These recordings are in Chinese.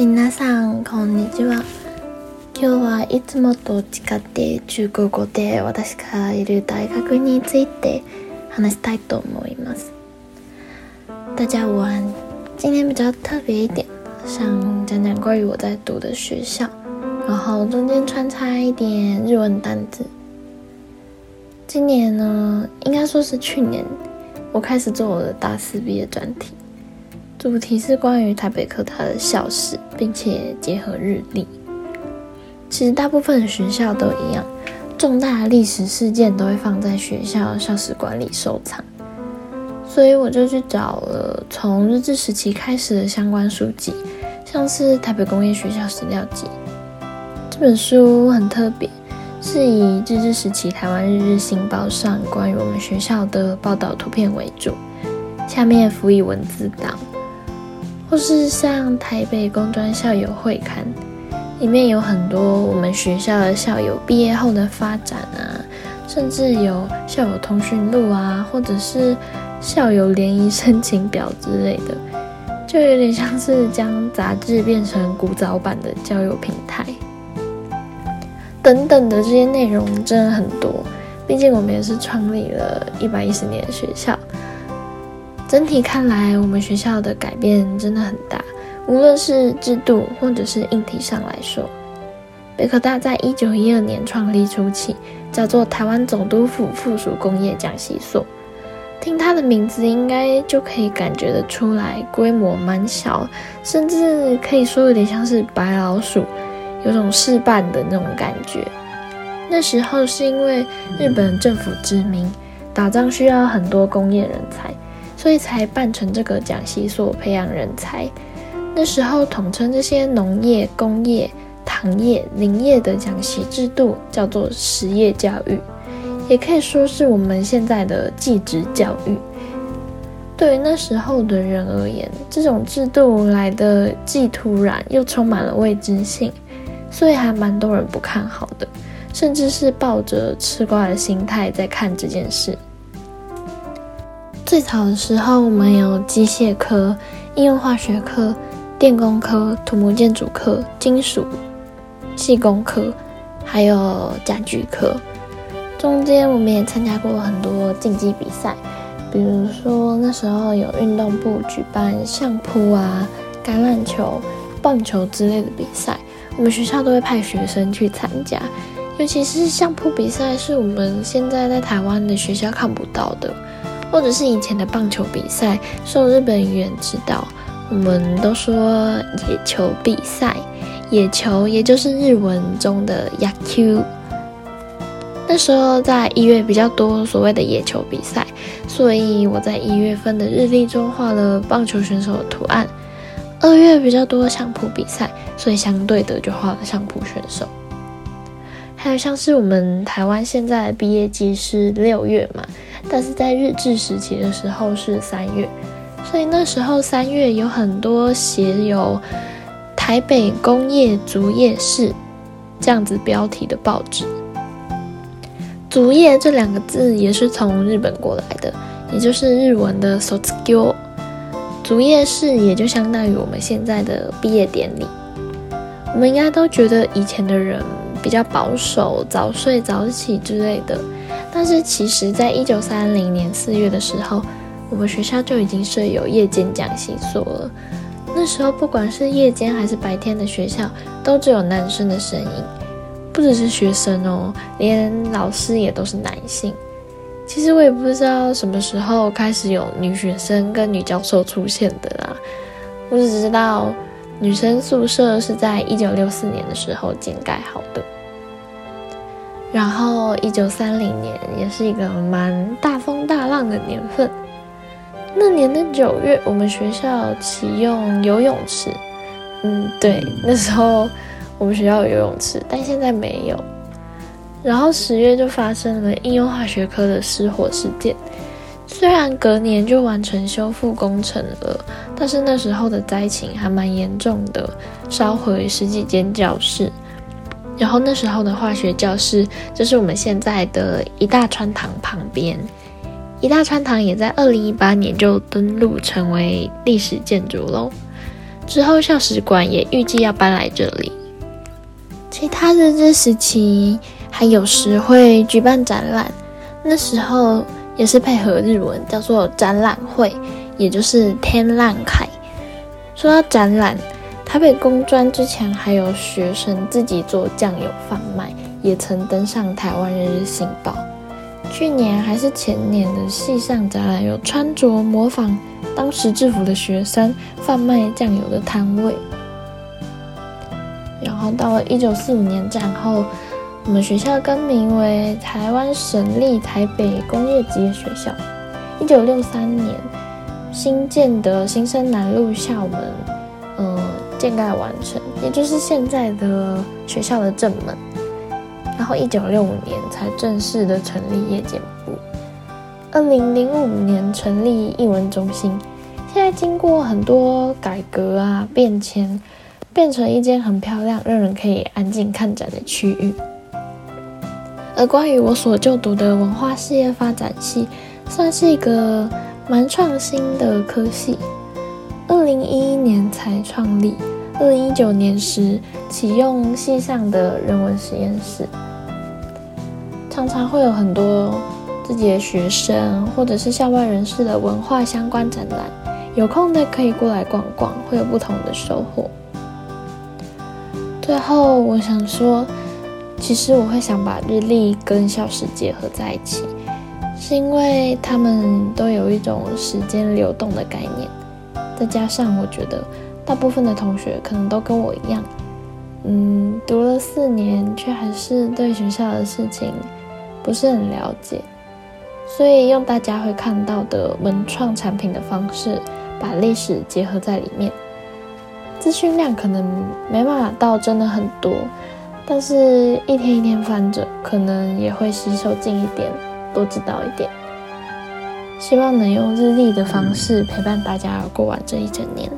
皆さんこんにちは。今日はいつもと違って中国語で私がいる大学について話したいと思います。大家午安，今天比较特别一点，想讲讲关于我在读的学校，然后中间穿插一点日文单字。今年呢，应该说是去年，我开始做我的大四毕业专题，主题是关于台北科大的校史，并且结合日历。其实大部分的学校都一样，重大的历史事件都会放在学校校史馆里收藏。所以我就去找了从日治时期开始的相关书籍，像是《台北工业学校史料集》这本书很特别。是以日治时期台湾日日新报上关于我们学校的报道图片为主，下面辅以文字档，或是像台北工专校友会刊，里面有很多我们学校的校友毕业后的发展啊，甚至有校友通讯录啊，或者是校友联谊申请表之类的，就有点像是将杂志变成古早版的交友平台。等等的这些内容真的很多，毕竟我们也是创立了一百一十年的学校。整体看来，我们学校的改变真的很大，无论是制度或者是硬体上来说。北科大在一九一二年创立初期，叫做台湾总督府附属工业讲习所。听它的名字，应该就可以感觉得出来，规模蛮小，甚至可以说有点像是白老鼠。有种事办的那种感觉。那时候是因为日本政府知名，打仗需要很多工业人才，所以才办成这个讲习所培养人才。那时候统称这些农业、工业、糖业、林业的讲习制度叫做实业教育，也可以说是我们现在的技职教育。对于那时候的人而言，这种制度来的既突然又充满了未知性。所以还蛮多人不看好的，甚至是抱着吃瓜的心态在看这件事。最早的时候，我们有机械科、应用化学科、电工科、土木建筑科、金属细工科，还有家具科。中间我们也参加过很多竞技比赛，比如说那时候有运动部举办相扑啊、橄榄球、棒球之类的比赛。我们学校都会派学生去参加，尤其是相扑比赛，是我们现在在台湾的学校看不到的，或者是以前的棒球比赛，受日本语言指导，我们都说野球比赛，野球也就是日文中的 yaku。那时候在一月比较多所谓的野球比赛，所以我在一月份的日历中画了棒球选手的图案。二月比较多相扑比赛，所以相对的就画了相扑选手。还有像是我们台湾现在的毕业季是六月嘛，但是在日治时期的时候是三月，所以那时候三月有很多写有“台北工业竹业市”这样子标题的报纸。竹业这两个字也是从日本过来的，也就是日文的 “sotsugo”。竹叶式也就相当于我们现在的毕业典礼。我们应该都觉得以前的人比较保守，早睡早起之类的。但是其实，在一九三零年四月的时候，我们学校就已经设有夜间讲习所了。那时候，不管是夜间还是白天的学校，都只有男生的声音。不只是学生哦，连老师也都是男性。其实我也不知道什么时候开始有女学生跟女教授出现的啦，我只知道女生宿舍是在一九六四年的时候建盖好的，然后一九三零年也是一个蛮大风大浪的年份，那年的九月我们学校启用游泳池，嗯，对，那时候我们学校有游泳池，但现在没有。然后十月就发生了应用化学科的失火事件，虽然隔年就完成修复工程了，但是那时候的灾情还蛮严重的，烧毁十几间教室。然后那时候的化学教室就是我们现在的一大川堂旁边，一大川堂也在二零一八年就登录成为历史建筑喽。之后校史馆也预计要搬来这里。其他日治时期还有时会举办展览，那时候也是配合日文，叫做展览会，也就是天覧会。说到展览，台北工专之前还有学生自己做酱油贩卖，也曾登上台湾日日新报。去年还是前年的戏上展览，有穿着模仿当时制服的学生贩卖酱油的摊位。然后到了一九四五年战后，我们学校更名为台湾省立台北工业职业学校。一九六三年新建的新生南路校门，建盖完成，也就是现在的学校的正门。然后一九六五年才正式的成立夜间部。二零零五年成立艺文中心，现在经过很多改革啊变迁。变成一间很漂亮、让人可以安静看展的区域。而关于我所就读的文化事业发展系，算是一个蛮创新的科系。二零一一年才创立，二零一九年时启用系上的人文实验室，常常会有很多自己的学生或者是校外人士的文化相关展览，有空的可以过来逛逛，会有不同的收获。最后，我想说，其实我会想把日历跟校史结合在一起，是因为他们都有一种时间流动的概念。再加上我觉得，大部分的同学可能都跟我一样，嗯，读了四年，却还是对学校的事情不是很了解，所以用大家会看到的文创产品的方式，把历史结合在里面。资讯量可能没办法到真的很多，但是一天一天翻着，可能也会吸收进一点，多知道一点。希望能用日历的方式陪伴大家过完这一整年。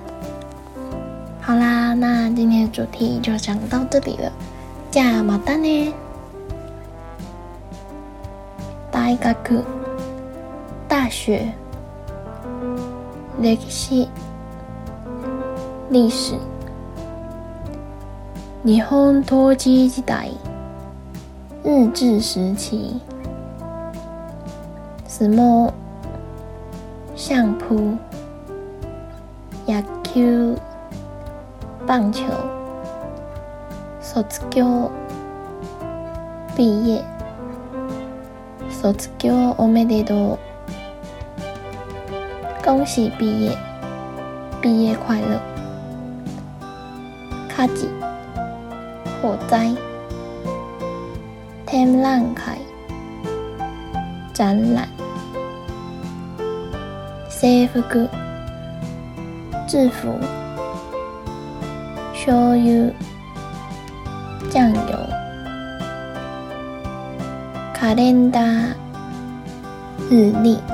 好啦，那今天的主题就讲到这里了。じゃあまたね。大学、大学、歴史。历史，日本統治時代，日治時期，相撲、相撲、野球、 棒球，卒業、畢業，卒業おめでとう，恭喜畢業，畢業快樂。火事、火灾、展覧会、展览、制服、制服、 醤油、酱油、カレンダー、日历。